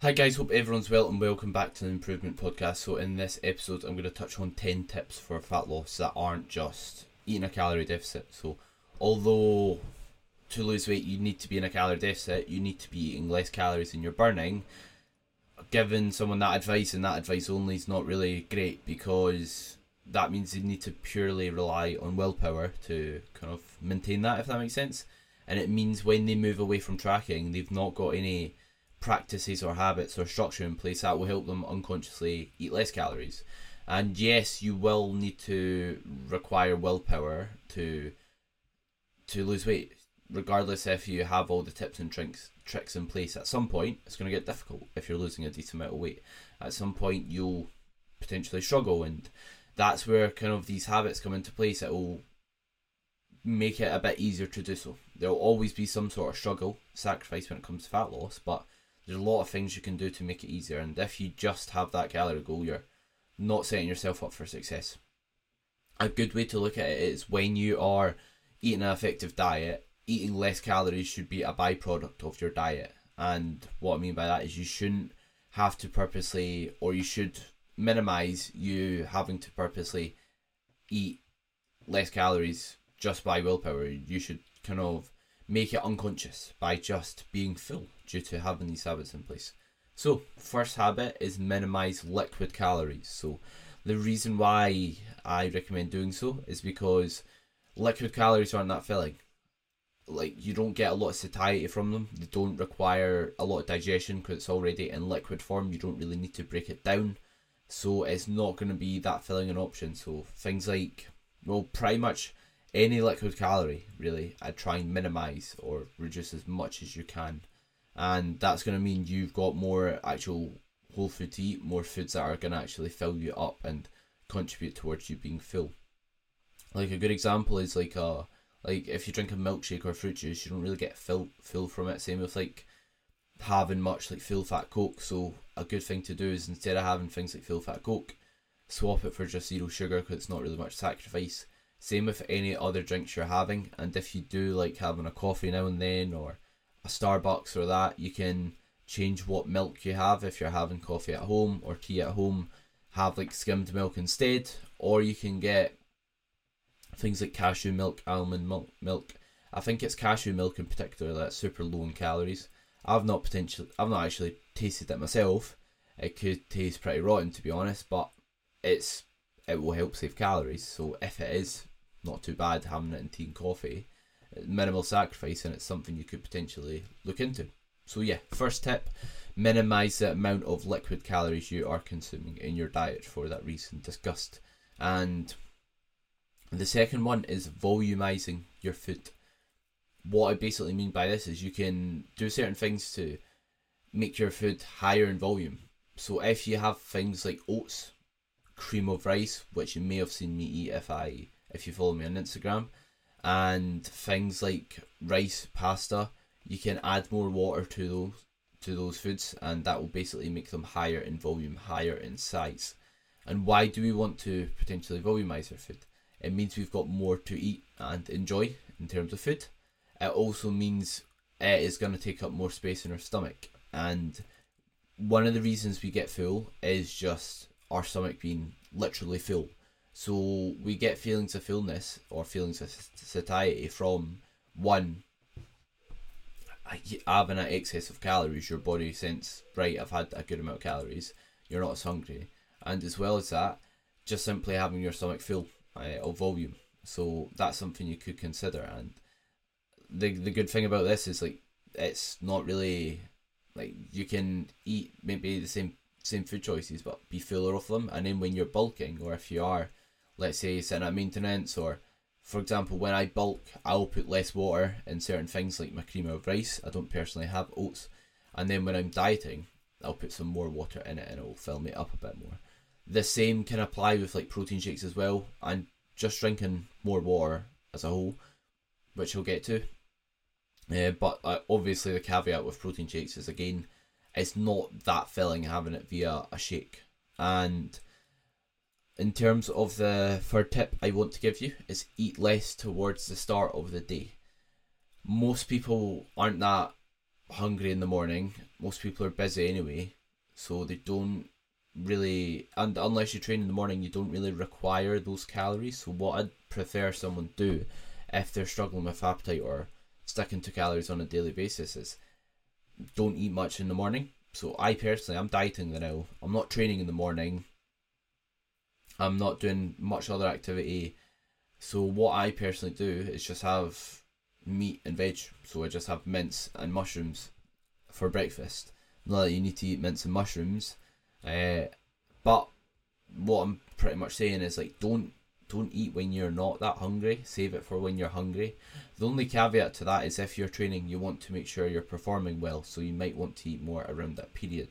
Hi guys, hope everyone's well and welcome back to the Improvement Podcast. So in this episode I'm going to touch on 10 tips for fat loss that aren't just eating a calorie deficit. So although to lose weight you need to be in a calorie deficit, you need to be eating less calories than you're burning. Giving someone that advice and that advice only is not really great because that means they need to purely rely on willpower to kind of maintain that if that makes sense. And it means when they move away from tracking they've not got any practices or habits or structure in place that will help them unconsciously eat less calories. And yes, you will need to require willpower to to lose weight, regardless if you have all the tips and tricks tricks in place. At some point, it's going to get difficult if you're losing a decent amount of weight. At some point, you'll potentially struggle, and that's where kind of these habits come into place. It will make it a bit easier to do so. There will always be some sort of struggle, sacrifice when it comes to fat loss, but there's a lot of things you can do to make it easier. And if you just have that calorie goal, you're not setting yourself up for success. A good way to look at it is when you are eating an effective diet, eating less calories should be a byproduct of your diet. And what I mean by that is you shouldn't have to purposely, or you should minimize you having to purposely eat less calories just by willpower. You should kind of make it unconscious by just being full due to having these habits in place. So, first habit is minimize liquid calories. So, the reason why I recommend doing so is because liquid calories aren't that filling. Like, you don't get a lot of satiety from them, they don't require a lot of digestion because it's already in liquid form. You don't really need to break it down. So, it's not going to be that filling an option. So, things like, well, pretty much any liquid calorie really i try and minimize or reduce as much as you can. And that's going to mean you've got more actual whole food to eat more foods that are going to actually fill you up and contribute towards you being full. Like a good example is like a like if you drink a milkshake or fruit juice you don't really get full full from it. Same with like having much like full fat coke. So a good thing to do is instead of having things like full fat coke swap it for just zero sugar because it's not really much sacrifice same with any other drinks you're having, and if you do like having a coffee now and then or a Starbucks or that, you can change what milk you have if you're having coffee at home or tea at home. Have like skimmed milk instead, or you can get things like cashew milk, almond milk. I think it's cashew milk in particular that's super low in calories. I've not potentially, I've not actually tasted it myself. It could taste pretty rotten to be honest, but it's it will help save calories. So if it is not too bad having it in tea and coffee, uh, minimal sacrifice, and it's something you could potentially look into. So yeah, first tip: minimize the amount of liquid calories you are consuming in your diet for that reason discussed. And the second one is volumizing your food. What I basically mean by this is you can do certain things to make your food higher in volume. So if you have things like oats, cream of rice, which you may have seen me eat if I if you follow me on Instagram, and things like rice, pasta, you can add more water to those to those foods, and that will basically make them higher in volume, higher in size. And why do we want to potentially volumize our food? It means we've got more to eat and enjoy in terms of food. It also means it is going to take up more space in our stomach, and one of the reasons we get full is just our stomach being literally full. So we get feelings of fullness or feelings of satiety from one having an excess of calories. Your body sense right, I've had a good amount of calories. You're not as hungry, and as well as that, just simply having your stomach full uh, of volume. So that's something you could consider. And the the good thing about this is like it's not really like you can eat maybe the same same food choices, but be fuller of them. And then when you're bulking, or if you are, let's say, sitting at maintenance, or for example, when I bulk, I'll put less water in certain things like my cream of rice. I don't personally have oats. And then when I'm dieting, I'll put some more water in it and it'll fill me up a bit more. The same can apply with like protein shakes as well, and just drinking more water as a whole, which we'll get to. Uh, but uh, obviously, the caveat with protein shakes is again, it's not that filling having it via a shake. And in terms of the third tip I want to give you is eat less towards the start of the day. Most people aren't that hungry in the morning. Most people are busy anyway, so they don't really and unless you train in the morning you don't really require those calories. So what i'd prefer someone do if they're struggling with appetite or sticking to calories on a daily basis is don't eat much in the morning. So i personally i'm dieting now. I'm not training in the morning i'm not doing much other activity so what i personally do is just have meat and veg so i just have mince and mushrooms for breakfast not that you need to eat mince and mushrooms uh, but what I'm pretty much saying is like don't don't eat when you're not that hungry. Save it for when you're hungry. The only caveat to that is if you're training, you want to make sure you're performing well, so you might want to eat more around that period.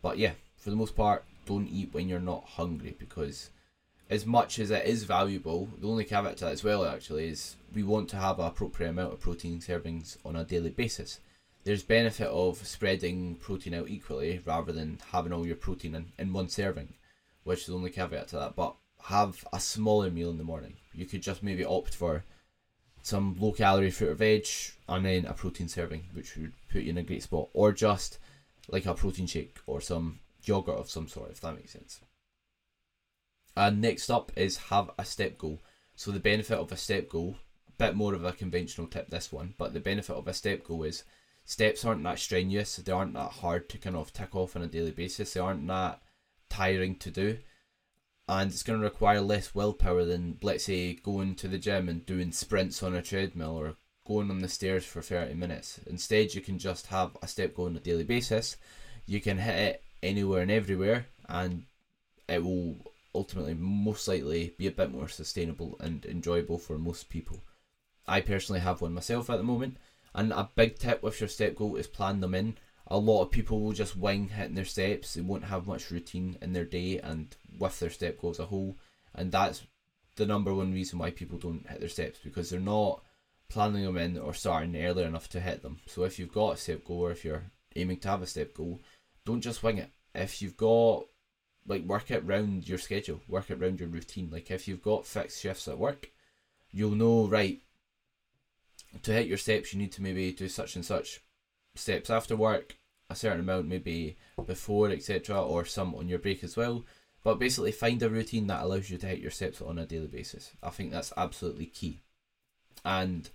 But yeah, for the most part, don't eat when you're not hungry because as much as it is valuable, the only caveat to that as well actually is we want to have an appropriate amount of protein servings on a daily basis there's benefit of spreading protein out equally rather than having all your protein in, in one serving, which is the only caveat to that. But have a smaller meal in the morning. You could just maybe opt for some low calorie fruit or veg and then a protein serving, which would put you in a great spot, or just like a protein shake or some yogurt of some sort, if that makes sense. And next up is have a step goal. So the benefit of a step goal, a bit more of a conventional tip this one, but the benefit of a step goal is steps aren't that strenuous. They aren't that hard to kind of tick off on a daily basis. They aren't that tiring to do. And it's going to require less willpower than, let's say, going to the gym and doing sprints on a treadmill or going on the stairs for 30 minutes. Instead, you can just have a step goal on a daily basis. You can hit it anywhere and everywhere, and it will ultimately most likely be a bit more sustainable and enjoyable for most people. I personally have one myself at the moment, and a big tip with your step goal is plan them in. A lot of people will just wing hitting their steps. They won't have much routine in their day and with their step goal as a whole. And that's the number one reason why people don't hit their steps because they're not planning them in or starting early enough to hit them. So if you've got a step goal or if you're aiming to have a step goal, don't just wing it. If you've got like work it round your schedule, work it round your routine. Like if you've got fixed shifts at work, you'll know right to hit your steps, you need to maybe do such and such steps after work, a certain amount maybe before, etc., or some on your break as well. But basically, find a routine that allows you to hit your steps on a daily basis. I think that's absolutely key. And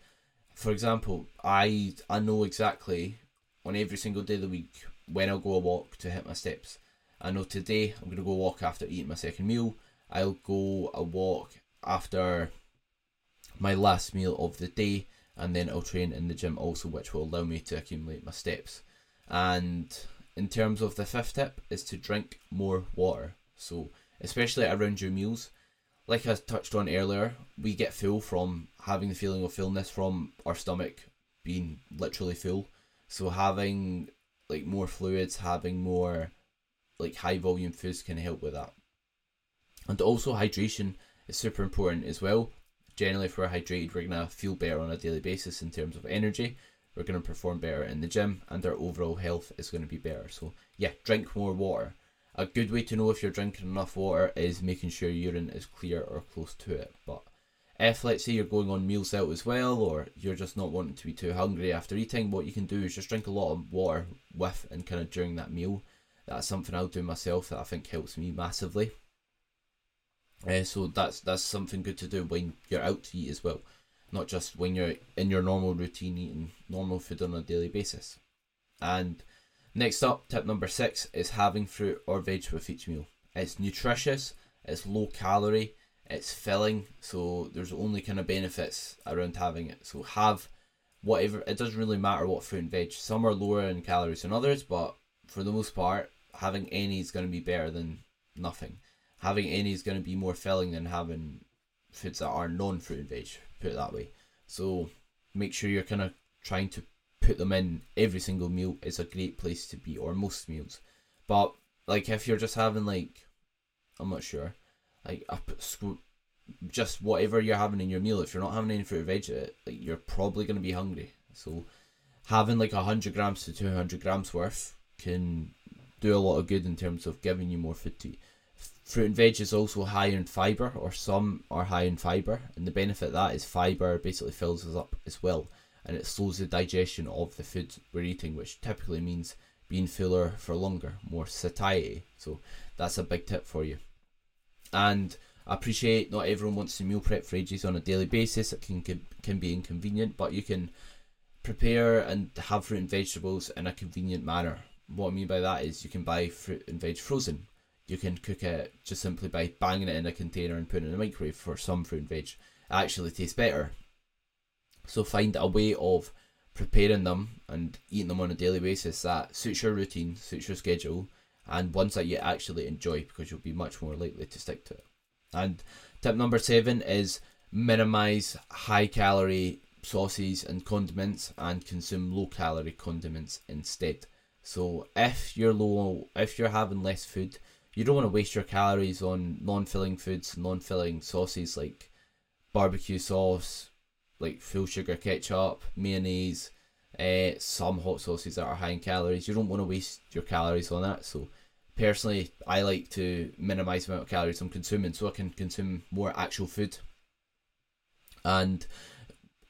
for example, I I know exactly on every single day of the week when I'll go a walk to hit my steps. I know today I'm gonna go walk after eating my second meal. I'll go a walk after my last meal of the day and then I'll train in the gym also, which will allow me to accumulate my steps. And in terms of the fifth tip, is to drink more water. So, especially around your meals, like I touched on earlier, we get full from having the feeling of fullness from our stomach being literally full. So, having like more fluids, having more like high volume foods can help with that. And also, hydration is super important as well. Generally if we're hydrated we're to feel better on a daily basis in terms of energy. We're to perform better in the gym and our overall health is to be better. So yeah drink more water. A good way to know if you're drinking enough water is making sure urine is clear or close to it. But if let's say you're going on meals out as well or you're just not wanting to be too hungry after eating what you can do is just drink a lot of water with and kind of during that meal that's something i'll do myself that i think helps me massively uh, so that's that's something good to do when you're out to eat as well, not just when you're in your normal routine eating normal food on a daily basis. And next up, tip number six is having fruit or veg with each meal. It's nutritious, it's low calorie, it's filling, so there's only kind of benefits around having it. So have whatever it doesn't really matter what fruit and veg. Some are lower in calories than others, but for the most part, having any is going to be better than nothing having any is going to be more filling than having foods that are non fruit and veg. Put it that way. So make sure you're kind of trying to put them in every single meal is a great place to be, or most meals. But like if you're just having like, I'm not sure, like a, just whatever you're having in your meal. If you're not having any fruit or veg, uh, like you're probably to be hungry. So having like hundred grams to two hundred grams worth can do a lot of good in terms of giving you more food to eat. Fruit and veg is also high in fibre, or some are high in fibre, and the benefit of that is fibre basically fills us up as well. and it slows the digestion of the food we're eating, which typically means being fuller for longer, more satiety. So that's a big tip for you. And I appreciate not everyone wants to meal prep for ages on a daily basis. It can can be inconvenient, but you can prepare and have fruit and vegetables in a convenient manner. What I mean by that is you can buy fruit and veg frozen. You can cook it just simply by banging it in a container and putting it in the microwave for some fruit and veg. It actually tastes better. So find a way of preparing them and eating them on a daily basis that suits your routine, suits your schedule, and ones that you actually enjoy because you'll be much more likely to stick to it. And tip number seven is minimize high calorie sauces and condiments and consume low calorie condiments instead. So if you're low, if you're having less food, you don't want to waste your calories on non-filling foods, non-filling sauces like barbecue sauce, like full sugar ketchup, mayonnaise, uh, some hot sauces that are high in calories. You don't want to waste your calories on that. So personally, I like to minimize the amount of calories I'm consuming so I can consume more actual food. And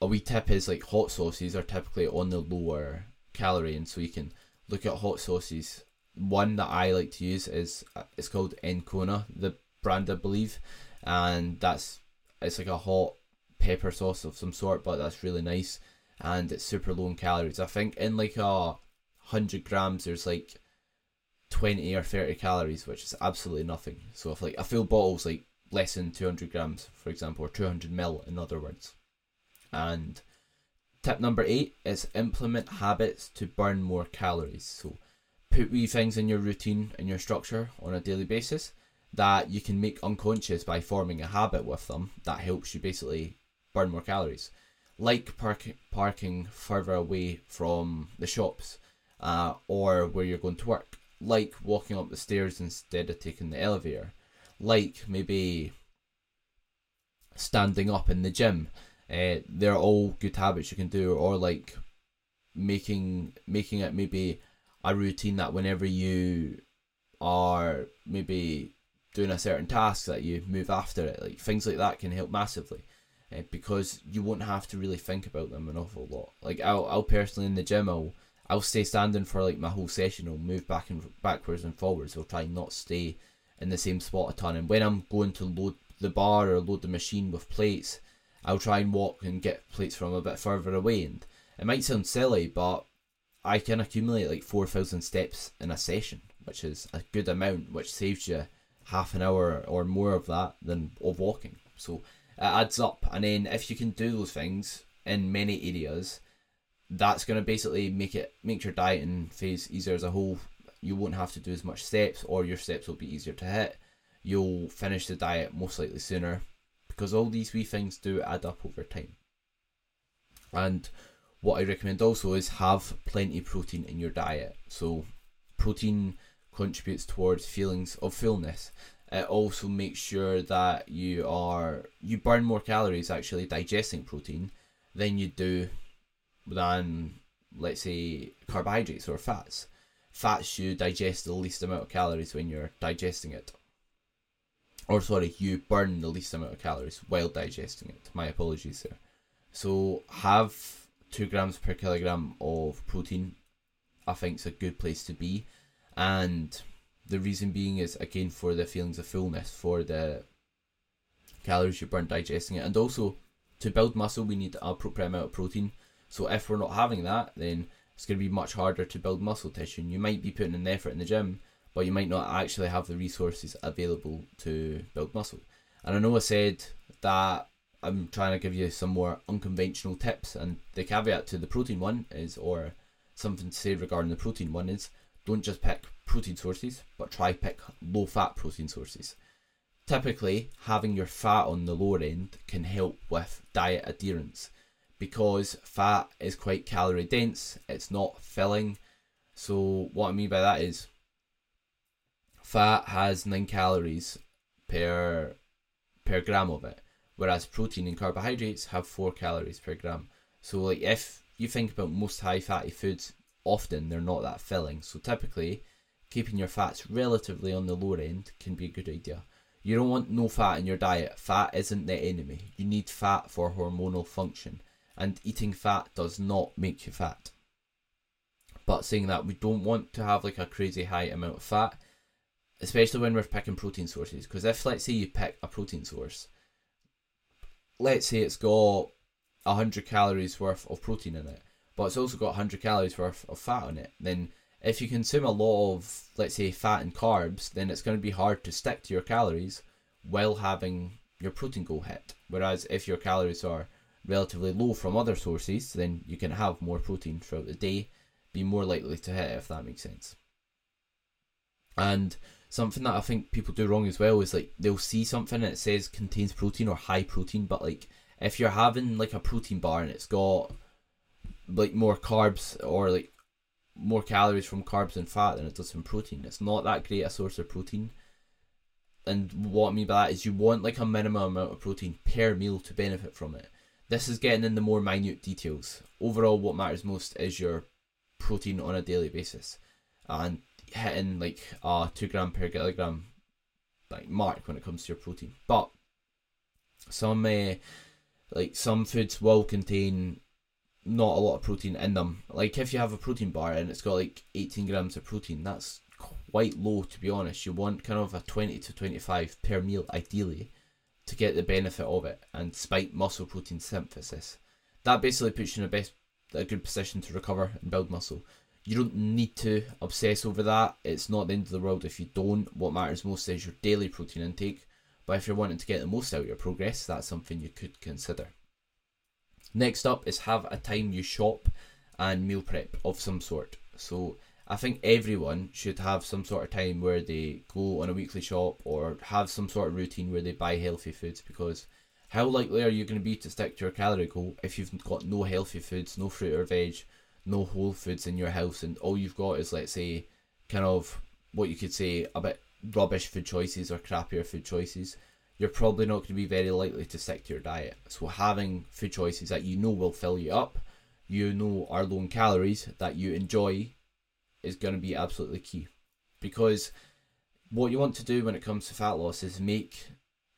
a wee tip is like hot sauces are typically on the lower calorie, and so you can look at hot sauces. One that I like to use is uh, it's called Encona, the brand I believe, and that's it's like a hot pepper sauce of some sort, but that's really nice and it's super low in calories. I think in like a hundred grams, there's like twenty or thirty calories, which is absolutely nothing. So if like a full bottle's like less than two hundred grams, for example, or two hundred mil, in other words. And tip number eight is implement habits to burn more calories. So put wee things in your routine and your structure on a daily basis that you can make unconscious by forming a habit with them that helps you basically burn more calories like parking parking further away from the shops uh, or where you're going to work, like walking up the stairs instead of taking the elevator, like maybe standing up in the gym. Uh, they're all good habits you can do, or like making making it maybe a routine that whenever you are maybe doing a certain task that you move after it, like things like that can help massively uh, because you won't have to really think about them an awful lot. Like I'll, I'll personally in the gym, I'll, I'll stay standing for like my whole session. I'll move back and backwards and forwards. I'll try not stay in the same spot a ton. And when I'm going to load the bar or load the machine with plates, I'll try and walk and get plates from a bit further away. And it might sound silly, but I can accumulate like four thousand steps in a session, which is a good amount, which saves you half an hour or more of that than of walking. So it adds up. And then if you can do those things in many areas, that's going to basically make it make your dieting phase easier as a whole. You won't have to do as much steps, or your steps will be easier to hit. You'll finish the diet most likely sooner because all these wee things do add up over time. And what I recommend also is have plenty of protein in your diet. So, protein contributes towards feelings of fullness it also makes sure that you are you burn more calories actually digesting protein than you do than let's say carbohydrates or fats. Fats you digest the least amount of calories when you're digesting it. Or sorry, you burn the least amount of calories while digesting it. My apologies there. So have two grams per kilogram of protein. I think is a good place to be, and the reason being is again for the feelings of fullness, for the calories you burn digesting it, and also to build muscle we need a appropriate amount of protein. So if we're not having that, then it's going to be much harder to build muscle tissue. And you might be putting in effort in the gym, but you might not actually have the resources available to build muscle. And I know I said that I'm trying to give you some more unconventional tips, and the caveat to the protein one is, or something to say regarding the protein one is, don't just pick protein sources, but try pick low fat protein sources. Typically, having your fat on the lower end can help with diet adherence because fat is quite calorie dense, it's not filling. So, what I mean by that is fat has 9 calories per per gram of it, whereas protein and carbohydrates have 4 calories per gram. So, like if you think about most high fatty foods, often they're not that filling. So, typically, keeping your fats relatively on the lower end can be a good idea. You don't want no fat in your diet. Fat isn't the enemy. You need fat for hormonal function. and eating fat does not make you fat. But saying that, we don't want to have like a crazy high amount of fat, especially when we're picking protein sources. Because if, let's say, you pick a protein source, let's say it's got 100 calories worth of protein in it, but it's also got 100 calories worth of fat in it, then if you consume a lot of, let's say, fat and carbs, then it's going to be hard to stick to your calories while having your protein goal hit. Whereas if your calories are relatively low from other sources, then you can have more protein throughout the day, be more likely to hit, if that makes sense. And something that I think people do wrong as well is like they'll see something and it says contains protein or high protein, but like if you're having like a protein bar and it's got like more carbs or like more calories from carbs and fat than it does from protein. It's not that great a source of protein. And what I mean by that is you want like a minimum amount of protein per meal to benefit from it. This is getting in the more minute details. Overall, what matters most is your protein on a daily basis, and hitting like a two gram per kilogram like mark when it comes to your protein. But some uh, like some foods will contain not a lot of protein in them. Like if you have a protein bar and it's got like 18 grams of protein, that's quite low to be honest. You want kind of a 20 to 25 per meal ideally to get the benefit of it and spike muscle protein synthesis. That basically puts you in a best a good position to recover and build muscle. You don't need to obsess over that. It's not the end of the world if you don't. What matters most is your daily protein intake. But if you're wanting to get the most out of your progress, that's something you could consider. Next up is have a time you shop and meal prep of some sort. So I think everyone should have some sort of time where they go on a weekly shop or have some sort of routine where they buy healthy foods because how likely are you going to be to stick to your calorie goal if you've got no healthy foods, no fruit or veg, no whole foods in your house, and all you've got is, let's say, kind of what you could say a bit rubbish food choices or crappier food choices? you're probably not going to be very likely to stick to your diet. So having food choices that you know will fill you up, you know are low in calories, that you enjoy, is going to be absolutely key. Because what you want to do when it comes to fat loss is make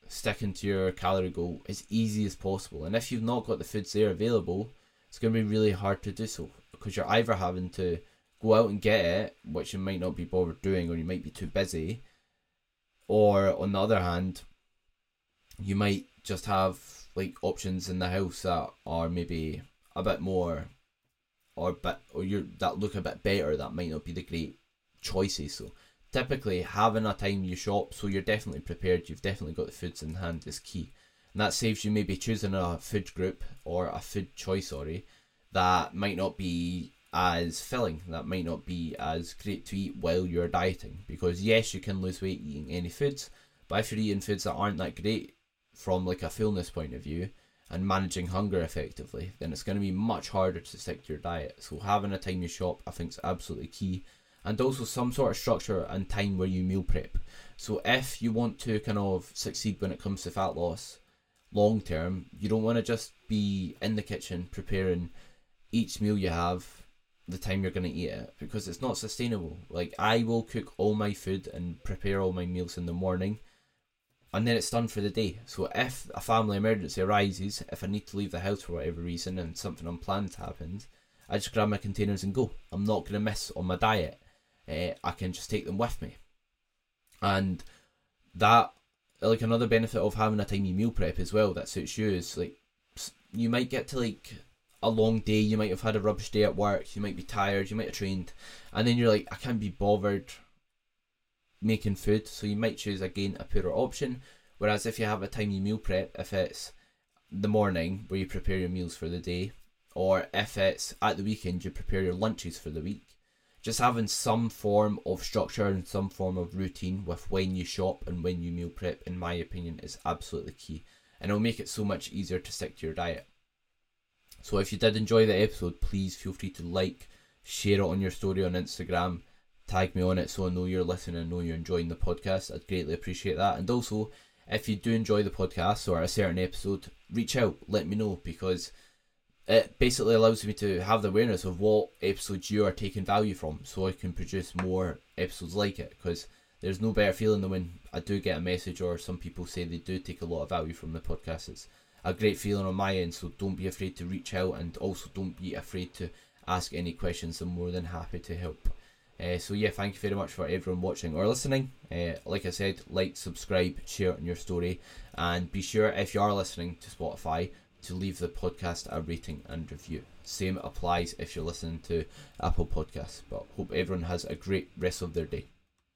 sticking to your calorie goal as easy as possible. And if you've not got the foods there available, it's going to be really hard to do so because you're either having to go out and get it, which you might not be bothered doing, or you might be too busy, or on the other hand, you might just have like options in the house that are maybe a bit more or bit or you that look a bit better that might not be the great choices. So typically having a time you shop so you're definitely prepared you've definitely got the foods in hand is key. And that saves you maybe choosing a food group or a food choice sorry that might not be as filling that might not be as great to eat while you're dieting because yes you can lose weight eating any foods but if you're eating foods that aren't that great from like a fullness point of view and managing hunger effectively, then it's going to be much harder to stick to your diet. So having a time you shop, I think, is absolutely key, and also some sort of structure and time where you meal prep. So if you want to kind of succeed when it comes to fat loss, long term, you don't want to just be in the kitchen preparing each meal you have the time you're going to eat it because it's not sustainable. Like I will cook all my food and prepare all my meals in the morning and then it's done for the day. So if a family emergency arises, if I need to leave the house for whatever reason and something unplanned happens, I just grab my containers and go. I'm not going to miss on my diet. Uh, I can just take them with me. And that, like another benefit of having a tiny meal prep as well that suits you is like you might get to like a long day, you might have had a rubbish day at work, you might be tired, you might have trained, and then you're like, I can't be bothered making food, so you might choose again a poorer option. Whereas if you have a tiny meal prep, if it's the morning where you prepare your meals for the day, or if it's at the weekend you prepare your lunches for the week, just having some form of structure and some form of routine with when you shop and when you meal prep, in my opinion, is absolutely key. And it'll make it so much easier to stick to your diet. So if you did enjoy the episode, please feel free to like, share it on your story on Instagram, tag me on it so I know you're listening and know you're enjoying the podcast. I'd greatly appreciate that. And also, if you do enjoy the podcast or a certain episode, reach out, let me know because it basically allows me to have the awareness of what episodes you are taking value from so I can produce more episodes like it because there's no better feeling than when I do get a message or some people say they do take a lot of value from the podcast. It's a great feeling on my end. So don't be afraid to reach out, and also don't be afraid to ask any questions. I'm more than happy to help. Uh, so yeah, thank you very much for everyone watching or listening. Uh, like I said, like, subscribe, share on your story, and be sure if you are listening to Spotify to leave the podcast a rating and review. Same applies if you're listening to Apple Podcasts. But hope everyone has a great rest of their day.